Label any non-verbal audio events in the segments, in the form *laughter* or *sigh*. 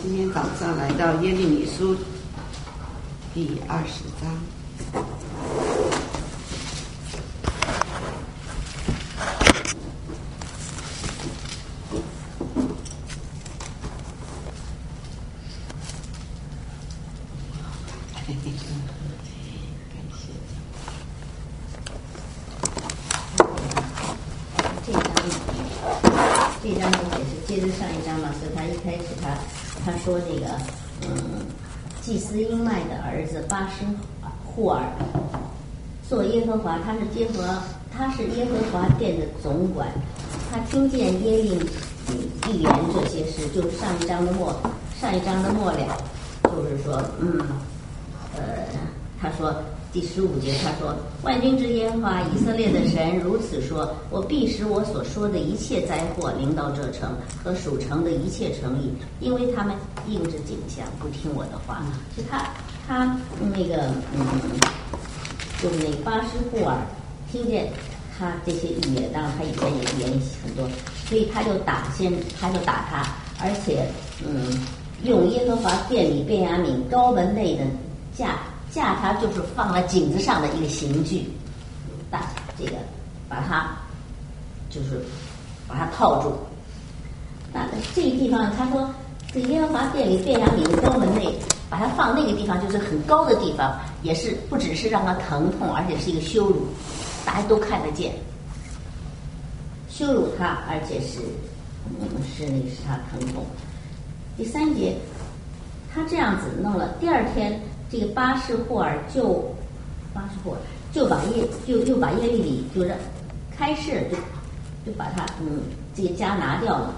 今天早上来到耶利米书第二十章。这张这张就也是接着上一章嘛，所以他一开始他他说这个嗯，祭司英麦的儿子巴施户尔做耶和华，他是耶和他是耶和华殿的总管，他听见耶利预言这些事，就上一章的末上一章的末了，就是说嗯呃他说。第十五节，他说：“万军之耶和华以色列的神如此说：我必使我所说的一切灾祸临到这城和属城的一切城邑，因为他们应着景象，不听我的话。”是他他那个嗯，就是那个巴斯户尔听见他这些预言，当然他以前也预言很多，所以他就打先，他就打他，而且嗯，用耶和华殿里便雅悯高门内的架。架他就是放在颈子上的一个刑具，大这个把他就是把他套住。那这个地方他说，这耶和华殿里便雅悯高门内，把它放那个地方就是很高的地方，也是不只是让他疼痛，而且是一个羞辱，大家都看得见，羞辱他，而且是嗯是那个使他疼痛。第三节，他这样子弄了，第二天。这个巴士霍尔就巴士霍尔就把耶就又把耶利米就让开市就就把他嗯这个家拿掉了，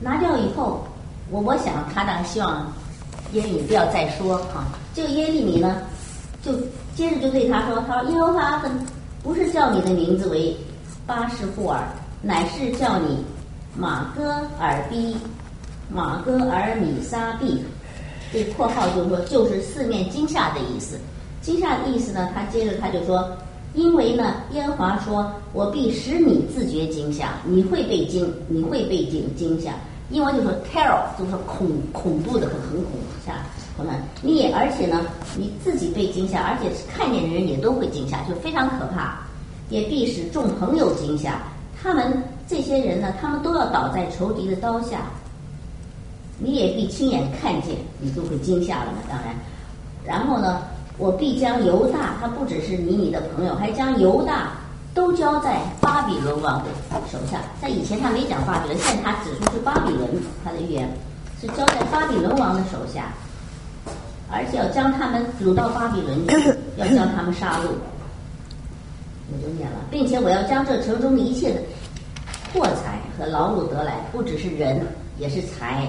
拿掉以后，我我想他呢希望耶利不要再说啊。这个耶利米呢，就接着就对他说：“他说耶和华不是叫你的名字为巴士霍尔，乃是叫你马戈尔比马戈尔米沙毕。”这括号就是说，就是四面惊吓的意思。惊吓的意思呢，他接着他就说，因为呢，耶和华说，我必使你自觉惊吓，你会被惊，你会被惊惊吓。因为就说 terror 就是恐恐怖的很很恐吓，可能你也而且呢，你自己被惊吓，而且看见的人也都会惊吓，就非常可怕。也必使众朋友惊吓，他们这些人呢，他们都要倒在仇敌的刀下。你也必亲眼看见，你就会惊吓了嘛？当然，然后呢，我必将犹大，他不只是你你的朋友，还将犹大都交在巴比伦王的手下。在以前他没讲巴比伦，现在他指出是巴比伦，他的预言是交在巴比伦王的手下，而且要将他们掳到巴比伦，要将他们杀戮。我就念了，并且我要将这城中一切的货财和劳碌得来，不只是人，也是财。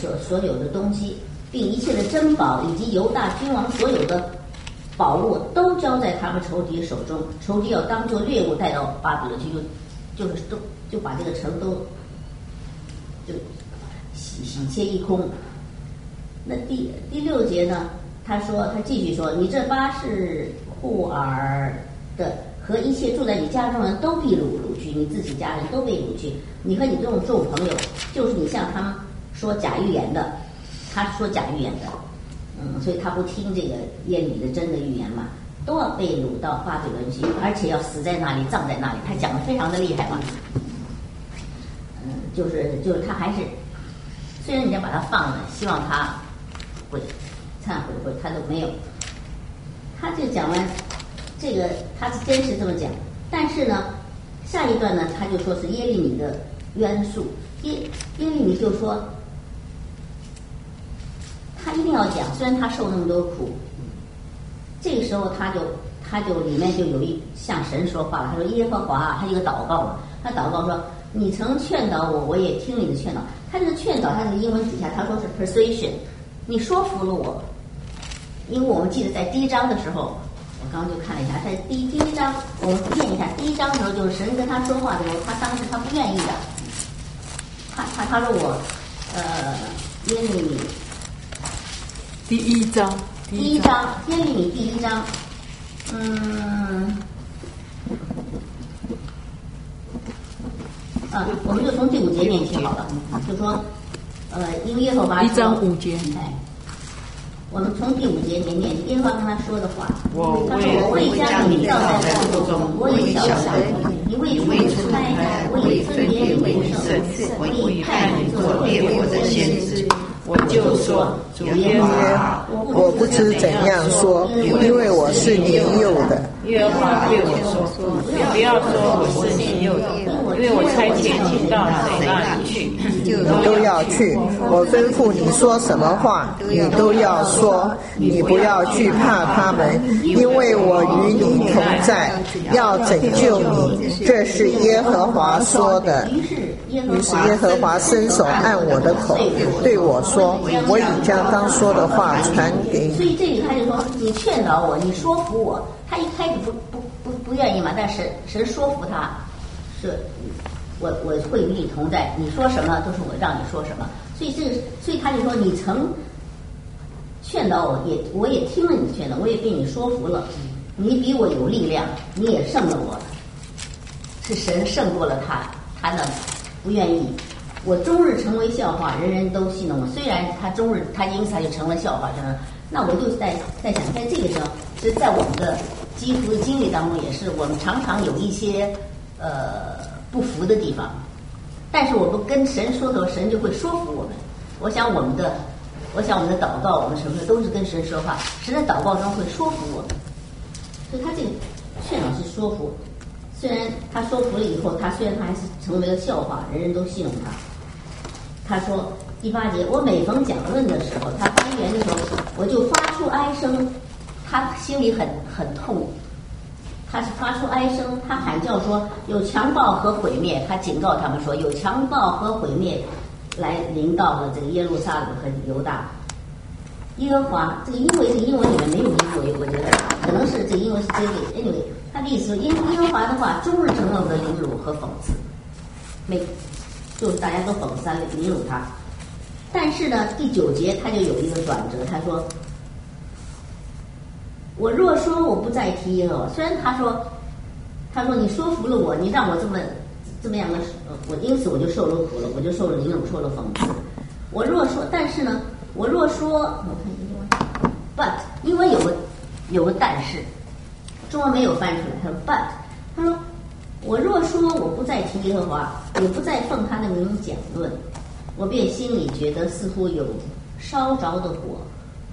所所有的东西，并一切的珍宝，以及犹大君王所有的宝物，都交在他们仇敌手中。仇敌要当做猎物带到巴比伦去，就就是都就把这个城都就洗洗劫一空。那第第六节呢？他说，他继续说：“你这八世户尔的和一切住在你家中人都被掳掳去，你自己家人都被掳去。你和你这种众朋友，就是你向他们。”说假预言的，他说假预言的，嗯，所以他不听这个耶利米的真的预言嘛，都要被掳到巴比伦去，而且要死在那里，葬在那里。他讲的非常的厉害嘛，嗯，就是就是他还是，虽然人家把他放了，希望他会忏悔会，他都没有。他就讲完这个，他是真是这么讲，但是呢，下一段呢，他就说是耶利米的冤诉，耶耶利米就说。他一定要讲，虽然他受那么多苦，这个时候他就他就里面就有一向神说话了。他说：“耶和华，他一个祷告嘛，他祷告说：你曾劝导我，我也听你的劝导。他这个劝导，他这个英文底下他说是 persuasion，你说服了我。因为我们记得在第一章的时候，我刚刚就看了一下，在第第一章我们念一下，第一章的时候就是神跟他说话的时候，他当时他不愿意的，他他他说我呃因为你。”第一章，第一章，耶利米第一章，嗯，啊，我们就从第五节念起好了。就说，呃，因为耶和华一章五节，哎，我们从第五节念念耶和华跟他说的话。我他说：“我为未将你造在腹中，我已晓得你，你未出胎，我已分别你为圣，我已派你做列国的先知。”我就说：“主耶和华，我不知怎样说，因为我是年幼的。耶和华对我说：“不要说我是年幼的，因为我差遣你到谁那里去，你都要去。我吩咐你说什么话，你都要说。你不要惧怕他们，因为我与你同在，要拯救你。这是耶和华说的。”于是耶和华伸手按我的口，对我说：“我已将当说的话传给你。”所以这里他就说：“你劝导我，你说服我。”他一开始不不不不愿意嘛，但神神说服他，是，我我会与你同在，你说什么都是我让你说什么。所以这个，所以他就说：“你曾劝导我，也我也听了你的劝导，我也被你说服了。你比我有力量，你也胜了我，是神胜过了他，他呢？”不愿意，我终日成为笑话，人人都戏弄我。虽然他终日，他因此他就成了笑话？那我就在在想，在这个时候，其实，在我们的基督的经历当中，也是我们常常有一些呃不服的地方。但是，我们跟神说的时候，神就会说服我们。我想，我们的，我想我们的祷告，我们什么的都是跟神说话，神在祷告中会说服我们。所以他这个劝导是说服。虽然他说服了以后，他虽然他还是成为了笑话，人人都戏弄他。他说第八节，我每逢讲论的时候，他发言的时候，我就发出哀声，他心里很很痛，他是发出哀声，他喊叫说有强暴和毁灭，他警告他们说有强暴和毁灭来临到了这个耶路撒冷和犹大。耶和华这个因为这个英文里面没有因为，我觉得可能是这个英文是 j a anyway。他的意思说，因耶和华的话，终日承受的凌辱和讽刺，每就是大家都讽刺他、凌辱他。但是呢，第九节他就有一个转折，他说：“我若说我不再提耶和华，虽然他说，他说你说服了我，你让我这么这么样的，我因此我就受了苦了，我就受了凌辱，受了讽刺。我若说，但是呢，我若说，我看英文，but 因为有个有个但是。”中文没有翻出来，他说：“But，他说，我若说我不再提耶和华，也不再奉他的名讲论，我便心里觉得似乎有烧着的火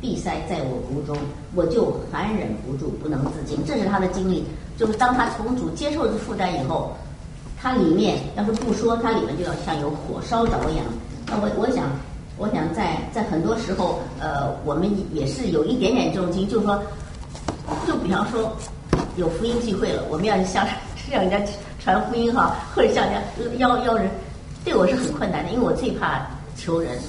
闭塞在我骨中，我就含忍不住，不能自禁。这是他的经历，就是当他从主接受这负担以后，他里面要是不说，他里面就要像有火烧着一样。那我我想，我想在在很多时候，呃，我们也是有一点点这种经，就是说，就比方说。”有福音聚会了，我们要向 *laughs* 向人家传福音哈，或者向人家邀邀人，对我是很困难的，因为我最怕求人。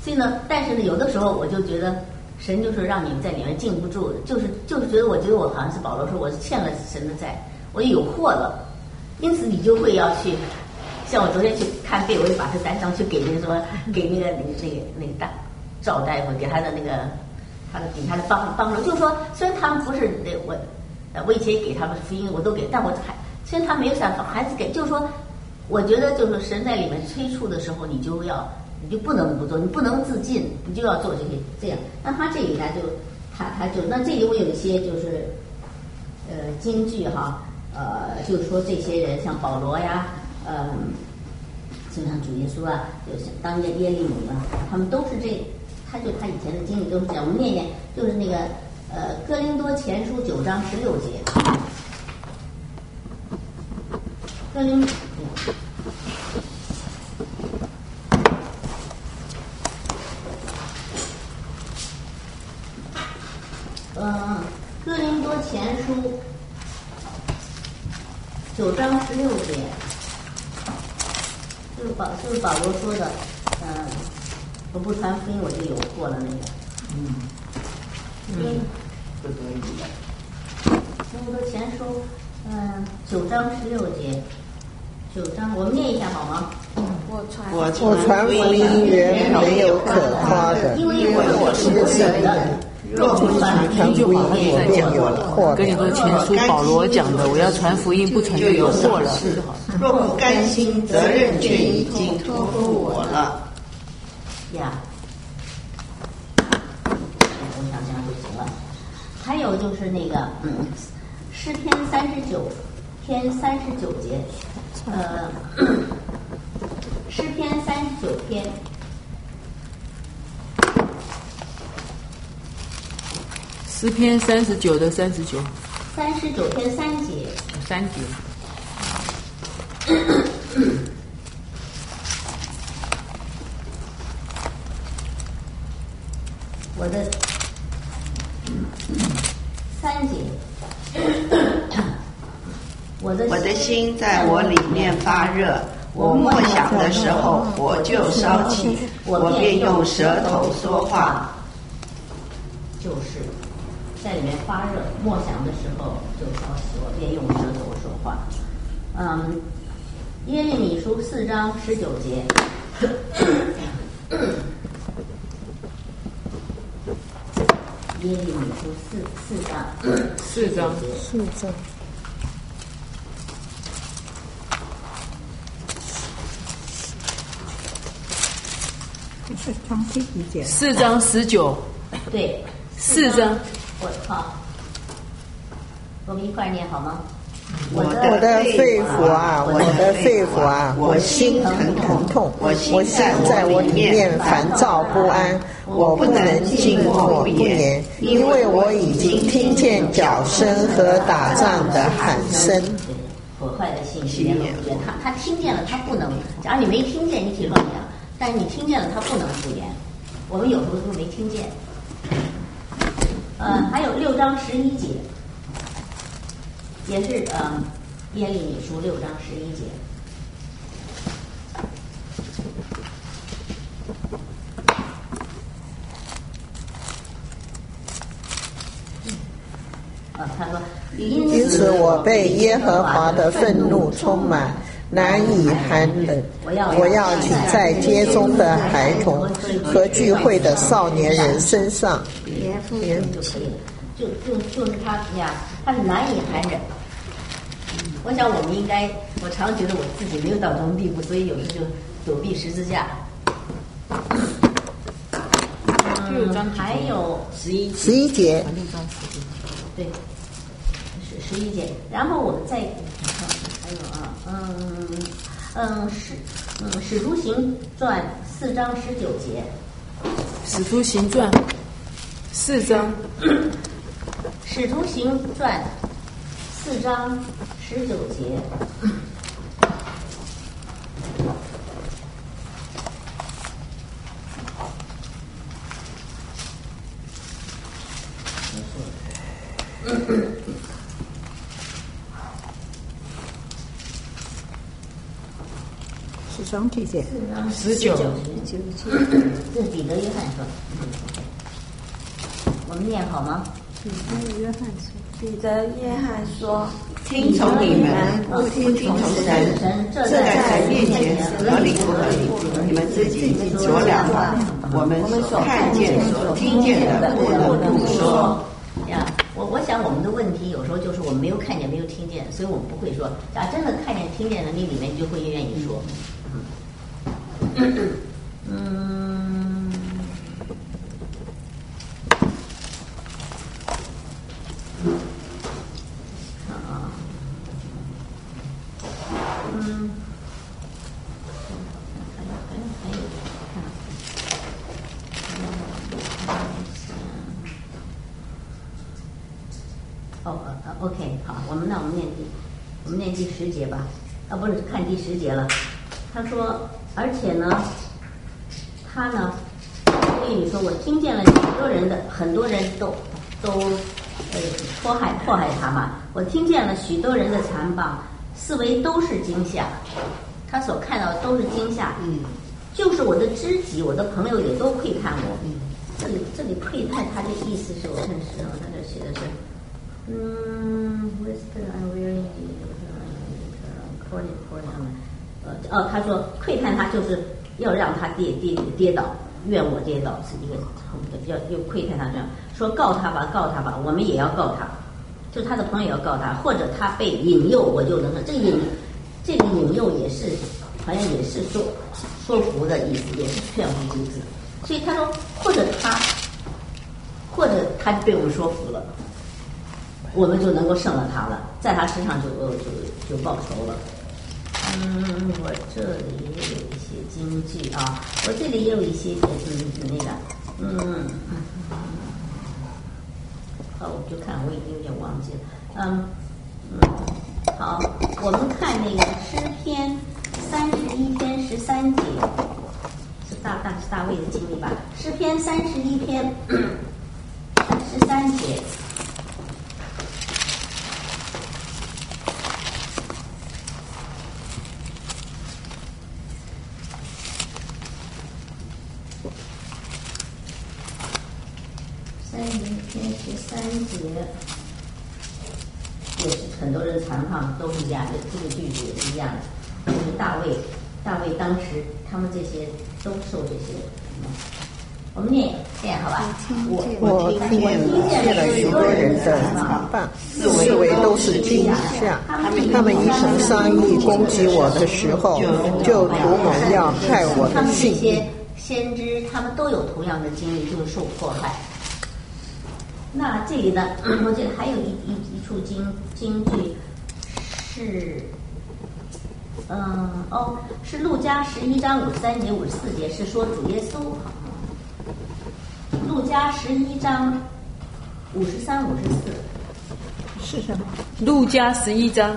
所以呢，但是呢，有的时候我就觉得神就是让你们在里面禁不住，就是就是觉得我觉得我好像是保罗说我是欠了神的债，我有货了，因此你就会要去，像我昨天去看病，我就把这单张去给那个什么，给那个那个那个大赵大夫给他的那个他的给他的帮帮助，就是说虽然他们不是那我。我以前给他们福音，我都给，但我还虽然他没有想还是给，就是说，我觉得就是神在里面催促的时候，你就要，你就不能不做，你不能自尽，你就要做这些这样。那他这里呢，就他他就那这里我有一些就是呃京剧哈，呃就说这些人像保罗呀，呃，就像主耶稣啊，就像当年耶利米啊，他们都是这，他就他以前的经历都是这样。我们念念，就是那个。呃，《哥林多前书》九章十六节，哥林，嗯，《哥林多前书》九章十六节，就是保就是保罗说的，嗯，我不传福音我就有祸了那个，嗯，嗯。不得已的。我的前书，嗯，九章十六节，九章，我们念一下好吗？我传我传福音原没有可夸的，因为我是神的。若不传福音，我便有祸。跟你说前书保罗讲的，我要传福音，不传就有祸了。若不甘心，责任却已经托付我了。呀，我想这样就行了。还有就是那个，嗯，诗篇三十九篇三十九节，呃，*coughs* 诗篇三十九篇。诗篇三十九的三十九，三十九篇三节，三节。我的。三节，我的我的心在我里面发热，我默想的时候火就烧起，我便用舌头说话。就是在里面发热，默想的时候就烧起，我便用舌头说话。嗯，耶利米书四章十九节。耶利米书四四章，四章四章。四章十九，对，四章。我好，我们一块儿念好吗？我我的肺腑啊，我的肺腑啊，我心很疼痛，我心在我里面烦躁不安，我不能静默不言，因为我已经听见脚声和打仗的喊声。破坏的信息他他听见了，他不能。假如你没听见，你可以乱讲；但是你听见了，他不能复言。我们有时候都没听见。呃，还有六章十一节，也是呃耶利米书六章十一节。呃，他说，因因此我被耶和华的愤怒充满，难以寒冷。我要请在街中的孩童和聚会的少年人身上。就可以了，就就就是他呀，他是难以含忍。我想我们应该，我常觉得我自己没有到这种地步，所以有时就躲避十字架。嗯，还有十一十一节，对，十十一节。然后我们再看还有啊，嗯嗯使嗯使徒行传四章十九节，使徒行传四章，*coughs* 使徒行传四章十九节。是双体节，十九，这是彼得约翰说。念好吗？彼得约翰说：“彼得约翰说，听从你们，不听从神，这在神面前合理不合理？你们自己酌量吧。我们所看见、所听见的，不能不说。呀，我我想我们的问题有时候就是我们没有看见，没有听见，所以我们不会说。假真的看见、听见了，你里面就会愿意说。嗯。啊，嗯，还有还有还有，看，哦呃呃，OK，好，我们那我们念第，我们念第十节吧，啊，不是看第十节了。他说，而且呢，他呢，对你说，我听见了许多人的，很多人都都呃迫害迫害他嘛。我听见了许多人的残暴，四维都是惊吓，他所看到的都是惊吓。嗯，就是我的知己，我的朋友也都窥探我。嗯这里这里窥探他的意思是我看是啊，他这写的是，嗯，whisper I will calling calling 呃哦，他说窥探他就是要让他跌跌跌倒，怨我跌倒是一个要要窥探他这样说告他吧，告他吧，我们也要告他，就他的朋友要告他，或者他被引诱，我就能说这个引这个引诱也是好像也是说说服的意思，也是劝服之字。所以他说，或者他，或者他被我们说服了，我们就能够胜了他了，在他身上就呃就就报仇了。嗯，我这里也有一些京剧啊，我这里也有一些嗯那个嗯，好，我就看我已经有点忘记了，嗯，好，我们看那个诗篇三十一篇十三节。是大大是大卫的经历吧？诗篇三十一篇十三节，三十一篇十三节，也是很多人常常都是一样的，这个句子也是一样的，就是大卫，大卫当时他们这些。都受这些，我们念念好吧。我我听见了许多人的谈判，四围都是惊吓。他们一同商议攻击我的时候，就图谋要害我的性命。先知他们都有同样的经历，就是受迫害。那这里呢，我这里还有一一一处经经句是。嗯，哦，是路加十一章五十三节、五十四节，是说主耶稣。路加十一章五十三、五十四是什么？路加十一章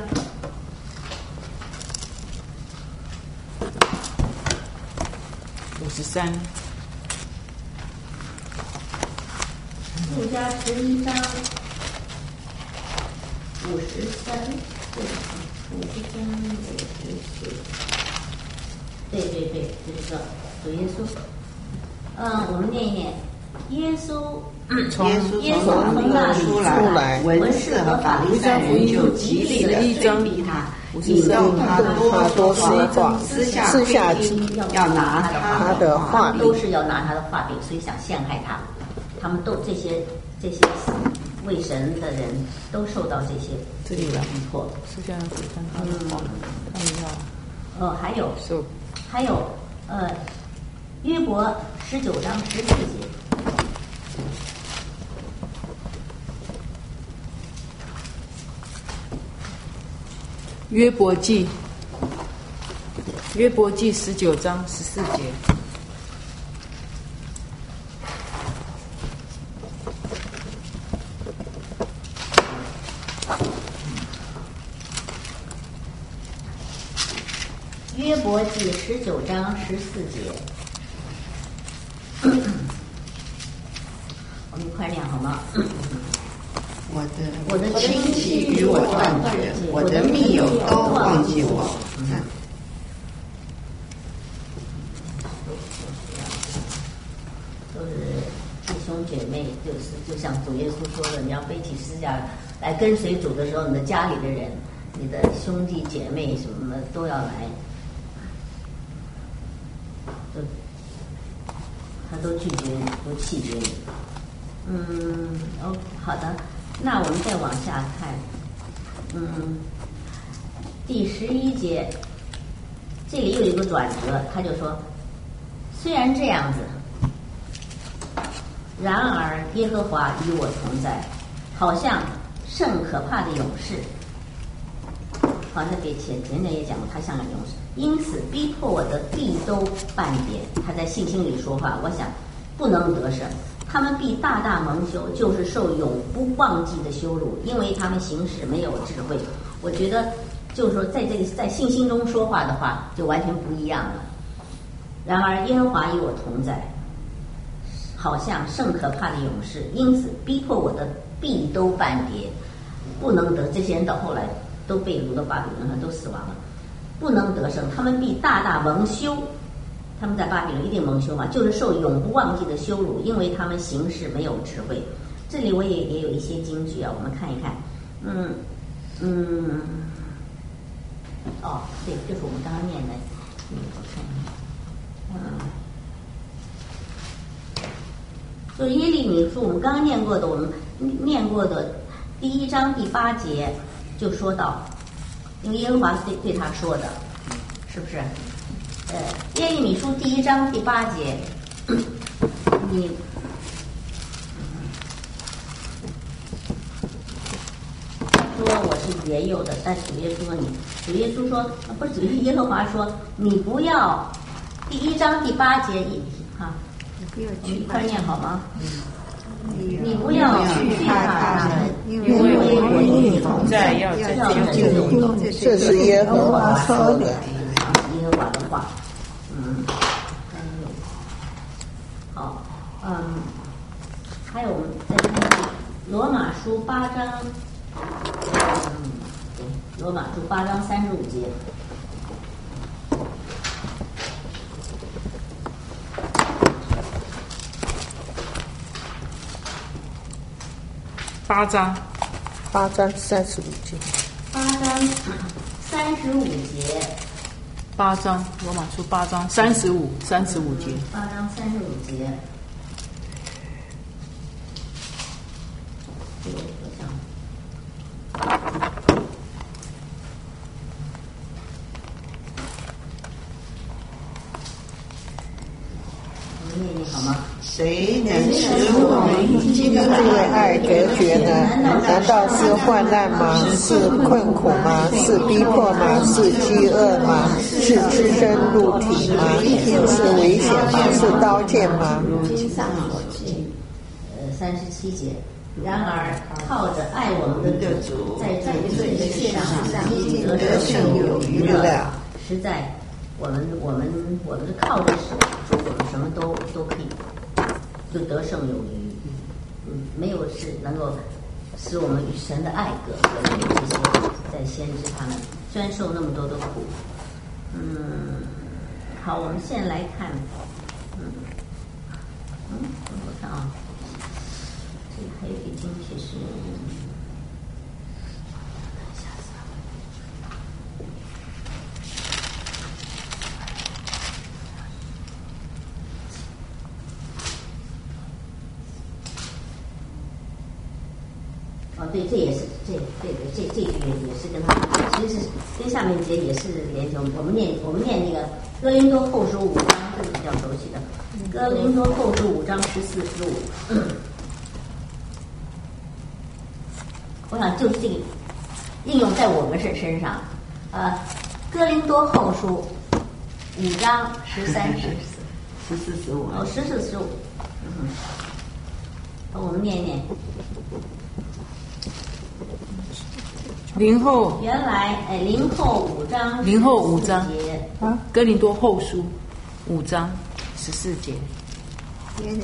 五十三。路加十一章五十三。五十三，五十四，对对对，就是说主耶稣。嗯，我们念一念，耶稣从，耶稣从那里出来，文士和法利赛人就极力的追逼他，引诱他多说话，私下私下要拿他的话都是要拿他的话柄，所以想陷害他。他们都这些这些。为神的人都受到这些这里的不错，是这样子。嗯，看一下。呃，还有，还有，呃，约伯十九章十四节。约伯记，约伯记十九章十四节。国记十九章十四节，*coughs* 我们一块念好吗？*coughs* 我的我的亲戚与我断绝，我的密友都忘记我。都是弟兄姐妹，就是就像主耶稣说的，你要背起十字架来跟随主的时候，你的家里的人、你的兄弟姐妹什么的都要来。他都拒绝你，都弃绝你。嗯，哦，好的，那我们再往下看。嗯，第十一节，这里又有一个转折，他就说：虽然这样子，然而耶和华与我同在，好像甚可怕的勇士。好像给前前人也讲过，他像个勇士。因此，逼迫我的必都半点。他在信心里说话，我想不能得胜，他们必大大蒙羞，就是受永不忘记的羞辱，因为他们行事没有智慧。我觉得，就是说，在这个在信心中说话的话，就完全不一样了。然而，耶和华与我同在，好像甚可怕的勇士。因此，逼迫我的必都半跌，不能得。这些人到后来都被掳到巴比伦上，都死亡了。不能得胜，他们必大大蒙羞。他们在巴比伦一定蒙羞嘛，就是受永不忘记的羞辱，因为他们行事没有智慧。这里我也也有一些金句啊，我们看一看。嗯嗯，哦，对，就是我们刚刚念的，嗯，我看一下。嗯，就是耶利米书，我们刚刚念过的，我们念过的第一章第八节就说到。因为耶和华对对他说的，是不是？呃，耶利米书第一章第八节，你。说我是也有的，但主耶稣说你，主耶稣说不是主耶和华说你不要，第一章第八节一哈，一块念好吗？你不要惧怕他们，因为我与你同在，要拯救你。这是耶和华说的。耶和华的话，嗯，好，嗯，还有我们再看罗马书八章。嗯，对，罗马书八章三十五节，八章，八章三十五节，八章三十五节，八章罗马书八章三十五三十五节，八章三十五节。这个好像。我们念念好吗？谁能使我们经因为爱隔绝呢？难道是患难吗？是困苦吗？是逼迫吗？是饥饿吗？是只身入体吗？是危险吗？是刀剑吗？经上所记，呃，三十七节。然而，靠着爱我们的主，在这个世界上已经得胜有余了。实在，我们我们我们是靠着主，我们什么都都可以，就得胜有余。嗯，没有是能够使我们与神的爱隔隔绝这些在先知他们，专受那么多的苦。嗯，好，我们现在来看，嗯嗯，我看啊。这还有一个经题是，哦，对，这也是这这个这这句也是跟他，其实是跟下面节也是连成。我们念我们念那个哥林多后书五章，这个比较熟悉的。哥林多后书五章十四十五。我想就是这个应用在我们身身上，呃，《哥林多后书》五章十三、十四、*laughs* 十四、十五，哦，十四、十五，嗯，我们念一念。零后。原来，哎，零后五章，零后五章。节，啊，《哥林多后书》五章十四节。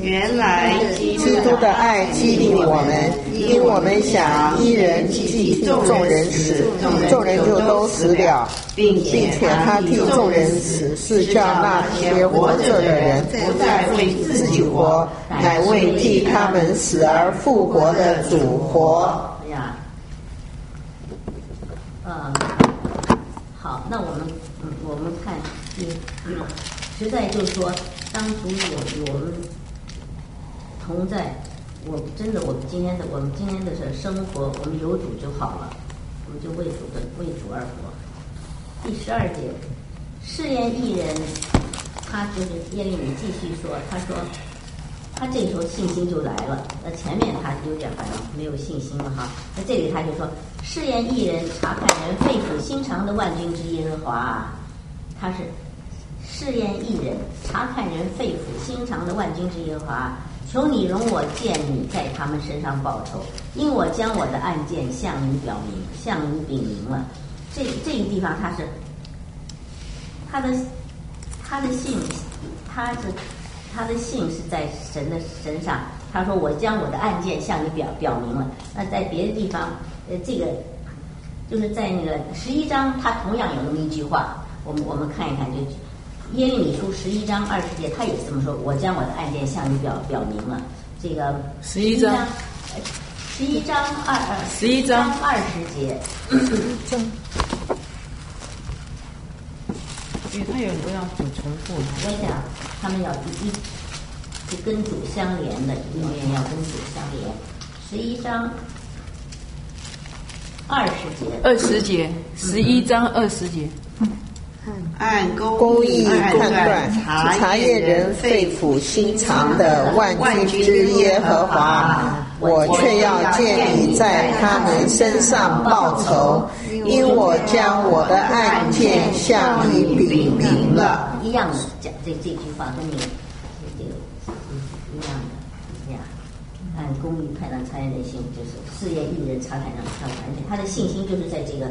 原来基督的爱激励我们，因我们想一人替众人死，众人就都死了，并且他替众人死，是叫那些活着的人不再为自己活，乃为替他们死而复活的主活。呃，好，那我们嗯，我们看，嗯，实在就是说，当主有我们同在，我真的，我们今天的我们今天的是生活，我们有主就好了，我们就为主的为主而活。第十二节，试验艺人，他就是耶利米继续说，他说。他这时候信心就来了，那前面他有点好像没有信心了哈。那这里他就说：“试验一人，查看人肺腑心肠的万军之耶和华，他是试验一人，查看人肺腑心肠的万军之耶和华。求你容我见你在他们身上报仇，因我将我的案件向你表明，向你禀明了。这这个地方他是他的他的信，他是。”他的信是在神的身上，他说：“我将我的案件向你表表明了。”那在别的地方，呃，这个就是在那个十一章，他同样有那么一句话，我们我们看一看，就耶利米书十一章二十节，他也这么说：“我将我的案件向你表表明了。”这个十一章，十一章二二，十一章二十节。*coughs* 因为他有很多要补重复的。我想他们要一是跟主相连的，永远要跟主相连。十一章二十节，二十节，十一章二十节。按公公义判断断查验人肺腑心肠的万军之耶和华，我却要借你在他们身上报仇，因我将我的案件向你禀明了。一样的讲这这句话跟你这个是一样的呀。按公义判断查验人心，就是试验一人查看上查看人，他的信心就是在这个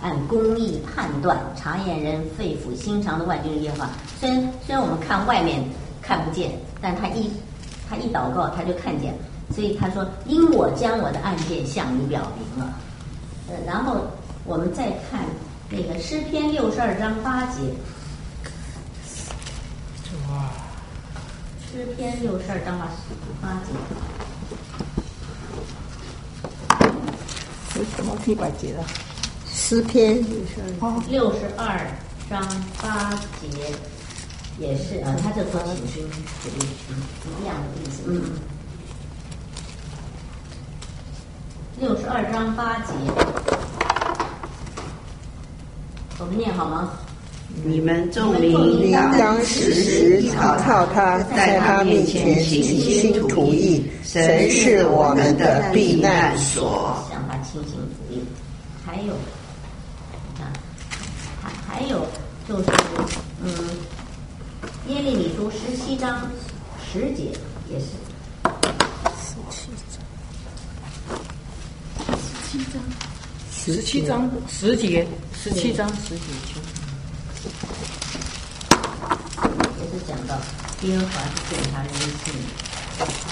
按公义判断查验人肺腑心肠的万军之耶和华。虽然虽然我们看外面看不见，但他一他一祷告他就看见，所以他说：“因我将我的案件向你表明了。”呃，然后我们再看那个诗篇六十二章八节。哇，诗篇六十二章八八节。为什么第八节了？诗篇六十二章八节也是啊，他这说请心一样的意思。嗯，六十二章八节，我们念好吗？你们众民应当时时常靠他，在他面前倾心吐意。神是我们的避难所。想法倾心吐意。还有啊，还还有就是嗯，耶利米书十七章十节也是。十七章十节，十七章十节经。也是讲到耶和华是检查人心。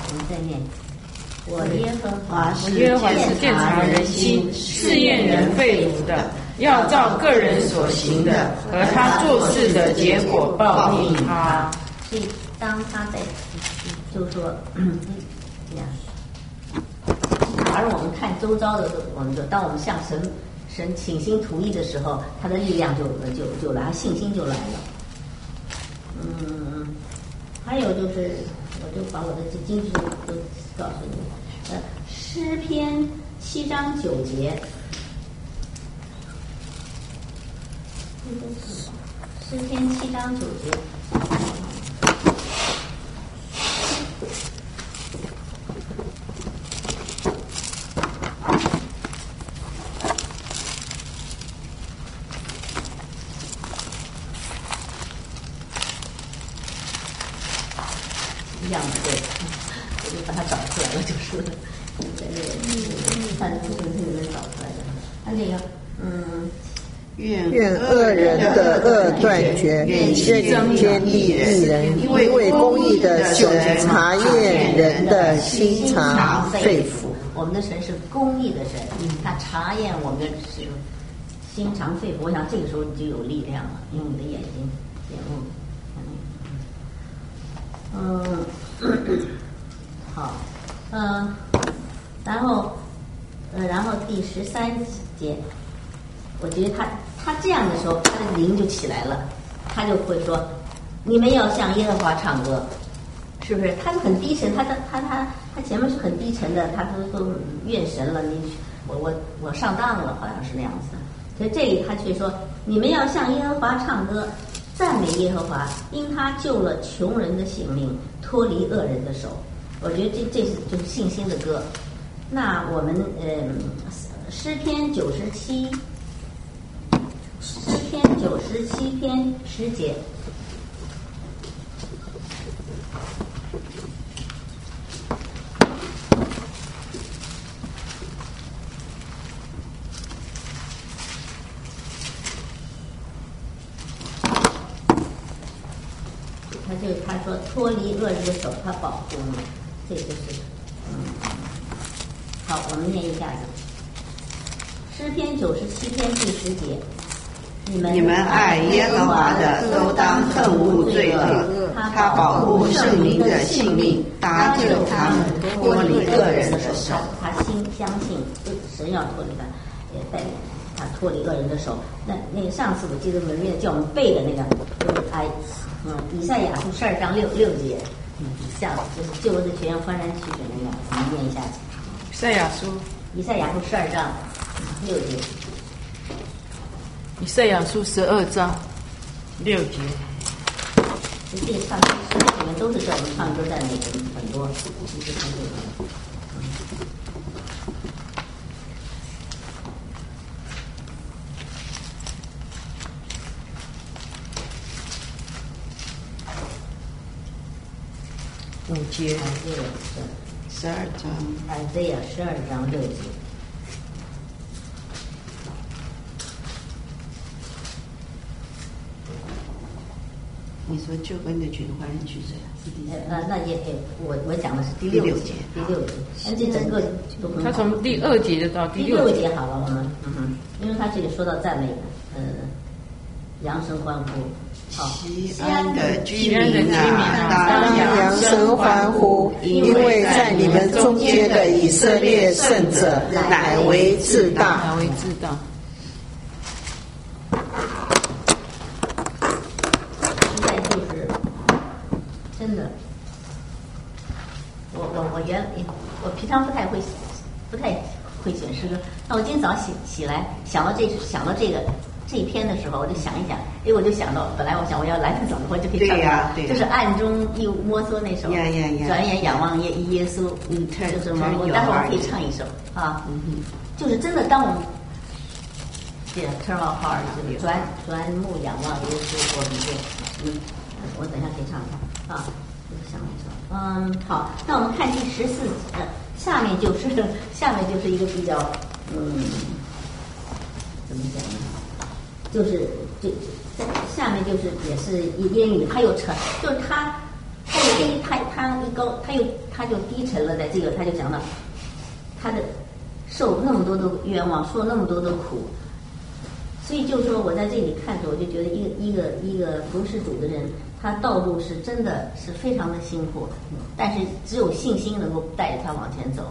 我们再念，我耶和华我耶和华是鉴察人心、试验人肺腑的，要照个人所行的和他做事的结果报应他。所以当他在就说，嗯，这样。假如我们看周遭的时候，我们就当我们向神神倾心吐意的时候，他的力量就就就来，信心就来了。嗯，还有就是，我就把我的经经济都告诉你。呃，诗篇七章九节，诗篇七章九节。一样的，对，我就把它找出来了，就是在那个反正就是里面找出来的。它这个，嗯，愿愿恶人的恶断绝，愿坚立一人，因为公益的神查验人的心肠肺腑。我们的神是公益的神，他查验我们的是心肠肺腑。我想这个时候你就有力量了，用你的眼睛、眼目。嗯，好，嗯，然后，呃，然后第十三节，我觉得他他这样的时候，他的灵就起来了，他就会说：“你们要向耶和华唱歌，是不是？”他是很低沉，他他他他他前面是很低沉的，他都都怨神了，你我我我上当了，好像是那样子。所以这里他却说：“你们要向耶和华唱歌。”赞美耶和华，因他救了穷人的性命，脱离恶人的手。我觉得这这是就是信心的歌。那我们嗯，诗篇九十七，篇九十七篇十节。他就他说脱离恶人的手，他保护你，这就是。好，我们念一下子。诗篇九十七篇第十节，你们你们爱耶和华的，都当恨恶罪恶。他保护圣灵的性命，搭救他们脱离恶人的手。他心相信神要脱离他，也带领他脱离恶人的手。那那个上次我记得文面叫我们背的那个，就是哎。嗯，以赛亚书十二章六六节，嗯，像就是旧约的全欢然取水那个，我们念一下。以赛亚书，以赛亚书十二章六节。以赛亚书十二章六节。你自己唱，诗里面都是在我们唱歌在那个很多。五节，十二章，哎，对呀，十二章六节。你说救恩的群欢喜是呃呃，那也也，我我讲的是第六节，第六节，而且整个都很好。他从第二节就到第六节好了，我们，嗯哼，因为他这里说到赞美，呃，扬声欢呼。好，西安的居民啊，当扬声欢呼，因为在你们中间的以色列圣者乃为至大，乃为至大。平常不太会，不太会选诗歌。那我今早起起来想到这想到这个这一篇的时候，我就想一想，哎，我就想到，本来我想我要来的早的话就可以唱对就是暗中一摸索那首，转眼仰望耶耶稣，嗯，就是什么？我待会儿可以唱一首啊，就是真的，当我们对 turn our heart 就是转转目仰望耶稣，我们就嗯，我等下可以唱唱啊，就是想一首，嗯，好，那我们看第十四呃。下面就是下面就是一个比较嗯，怎么讲呢？就是这在下面就是也是烟雨，他又沉，就是他他又低，他他一高，他又他就低沉了。在这个他就讲到他的受那么多的冤枉，受那么多的苦，所以就说我在这里看着，我就觉得一个一个一个不是主的人。他道路是真的是非常的辛苦，但是只有信心能够带着他往前走。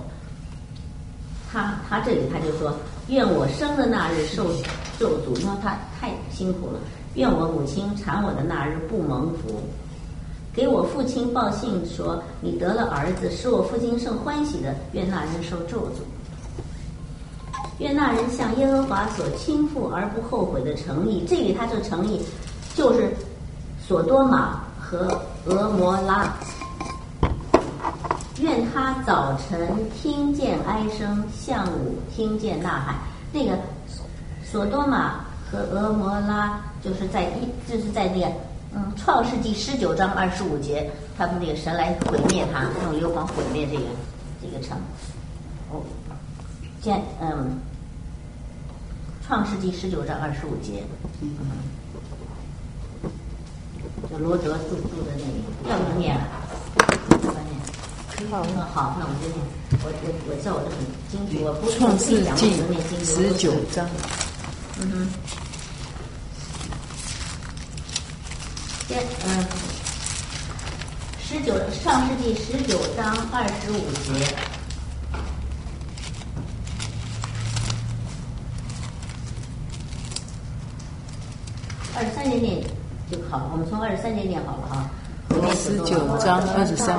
他他这里他就说：“愿我生的那日受受诅，因为他太辛苦了；愿我母亲产我的那日不蒙福。给我父亲报信说你得了儿子，使我父亲甚欢喜的，愿那人受咒诅。愿那人向耶和华所倾覆而不后悔的诚意。这里他这诚意就是。”索多玛和俄摩拉，愿他早晨听见哀声，下午听见呐喊。那个索多玛和俄摩拉，就是在一，就是在那个嗯，创世纪十九章二十五节，他们那个神来毁灭他，用硫磺毁灭这个这个城。哦，见嗯，创世纪十九章二十五节。就罗德住住的那里，要不念？要念？好，那好，那我们就念。我我我知道我的很清楚，我不创世纪十九章。嗯哼。先嗯，十九上世纪十九章二十五节，二十三节念。从二十三节念好了哈。十九章二十三，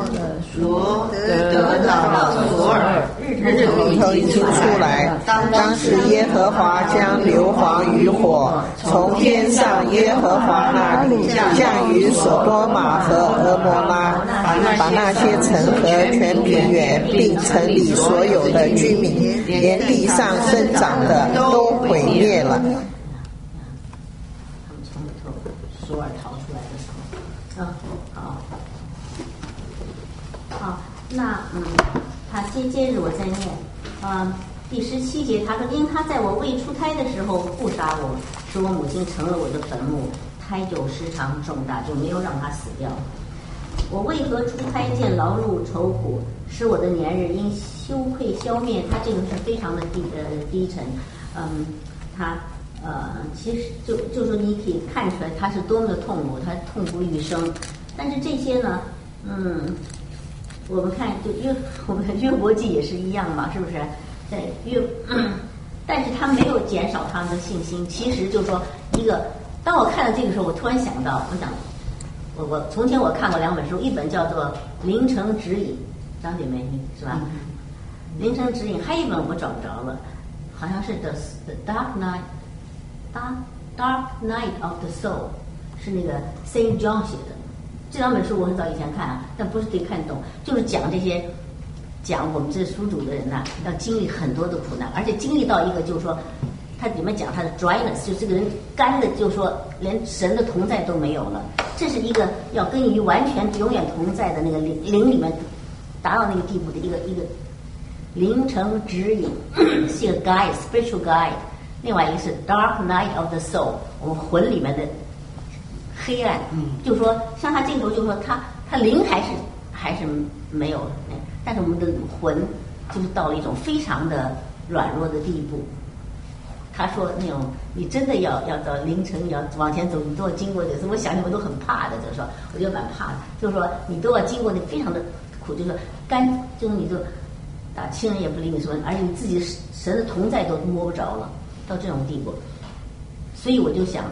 罗得到了索尔，日头已经出来。当时耶和华将硫磺与火从天上耶和华那里降于所多玛和俄摩拉，把那些城和全平原并城里所有的居民，连地上生长的都毁灭了。那嗯，他接接着我再念，啊，第十七节他说，因他在我未出胎的时候不杀我，使我母亲成了我的坟墓，胎就时常重大，就没有让他死掉。我为何出胎见劳碌愁苦，使我的年日因羞愧消灭？他这个是非常的低呃低沉，嗯，他呃其实就就说你可以看出来他是多么的痛苦，他痛不欲生。但是这些呢，嗯。我们看，就约我们的约伯记也是一样嘛，是不是？在约，*clears throat* 但是他没有减少他们的信心。其实就是说，一个，当我看到这个时候，我突然想到，我想，我我从前我看过两本书，一本叫做《凌晨指引》，张姐妹是吧？《凌晨指引》，还有一本我找不着了，好像是《The The Dark Night》，《Dark Dark Night of the Soul》，是那个 Saint John 写的。这两本书我很早以前看啊，但不是得看懂，就是讲这些，讲我们这书主的人呐、要经历很多的苦难，而且经历到一个就是说，他里面讲他的 dryness，就这个人干的，就是说连神的同在都没有了。这是一个要跟于完全永远同在的那个灵灵里面达到那个地步的一个一个灵城指引，是一个 guide，spiritual guide。另外一个是 dark night of the soul，我们魂里面的黑暗，嗯，就是说，像他这个时候，就是说他他灵还是还是没有，嗯但是我们的魂就是到了一种非常的软弱的地步。他说那种你真的要要到凌晨要往前走，你都要经过这个，我想想我都很怕的，就是说，我觉得蛮怕的，就是说你都要经过那非常的苦，就是说干，就是你就啊亲人也不理你说，而且你自己神的同在都摸不着了，到这种地步。所以我就想，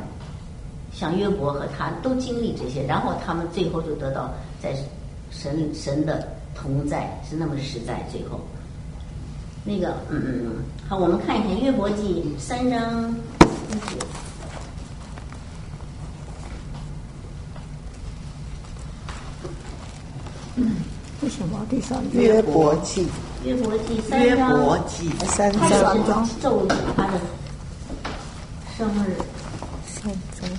像约伯和他都经历这些，然后他们最后就得到在神神的同在是那么实在。最后，那个嗯嗯嗯，好，我们看一看约伯记三章一节。为什么第三约伯记约伯记三约章，伯记三他章是咒诅他的生日。三章？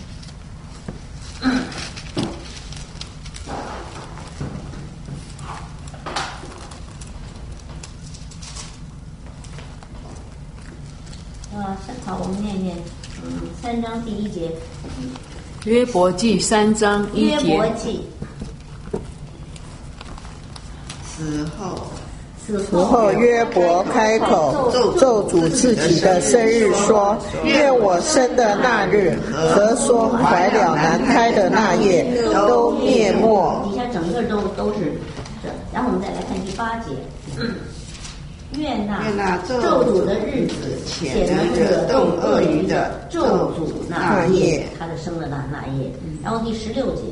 啊，是好，我们念念，嗯，三章第一节，约伯记三章一约伯节，记。死后。死此后约伯开口咒诅自己的生日，说：“愿我生的那日和说怀了男胎的那夜都灭没。底下整个都都是这，然后我们再来看第八节，愿那愿那咒咒诅的日子，且能惹动鳄鱼的咒诅那夜，他的生了那那夜。然后第十六节，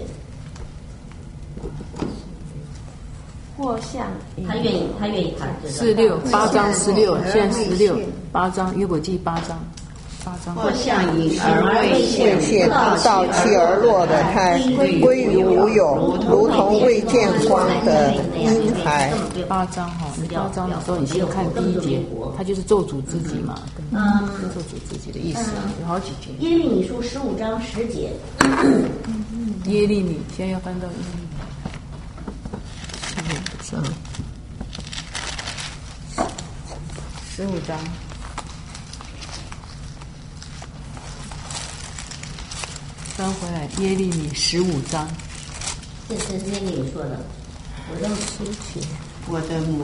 或像他愿意，他愿意他就是四六八章十六，现在十六八章约伯记八章八章。或像隐而未未现，现到期而落的胎，归于无有，如同未见光的婴孩。八章哈，你八章的时候，你先看第一节，他就是咒诅自己嘛，嗯，咒诅自己的意思，有好几节。耶利米书十五章十节，*coughs* 耶利米，现在要翻到耶利米。十五章，翻回来，耶利米十五章。这是耶利米说的，我要出去我的母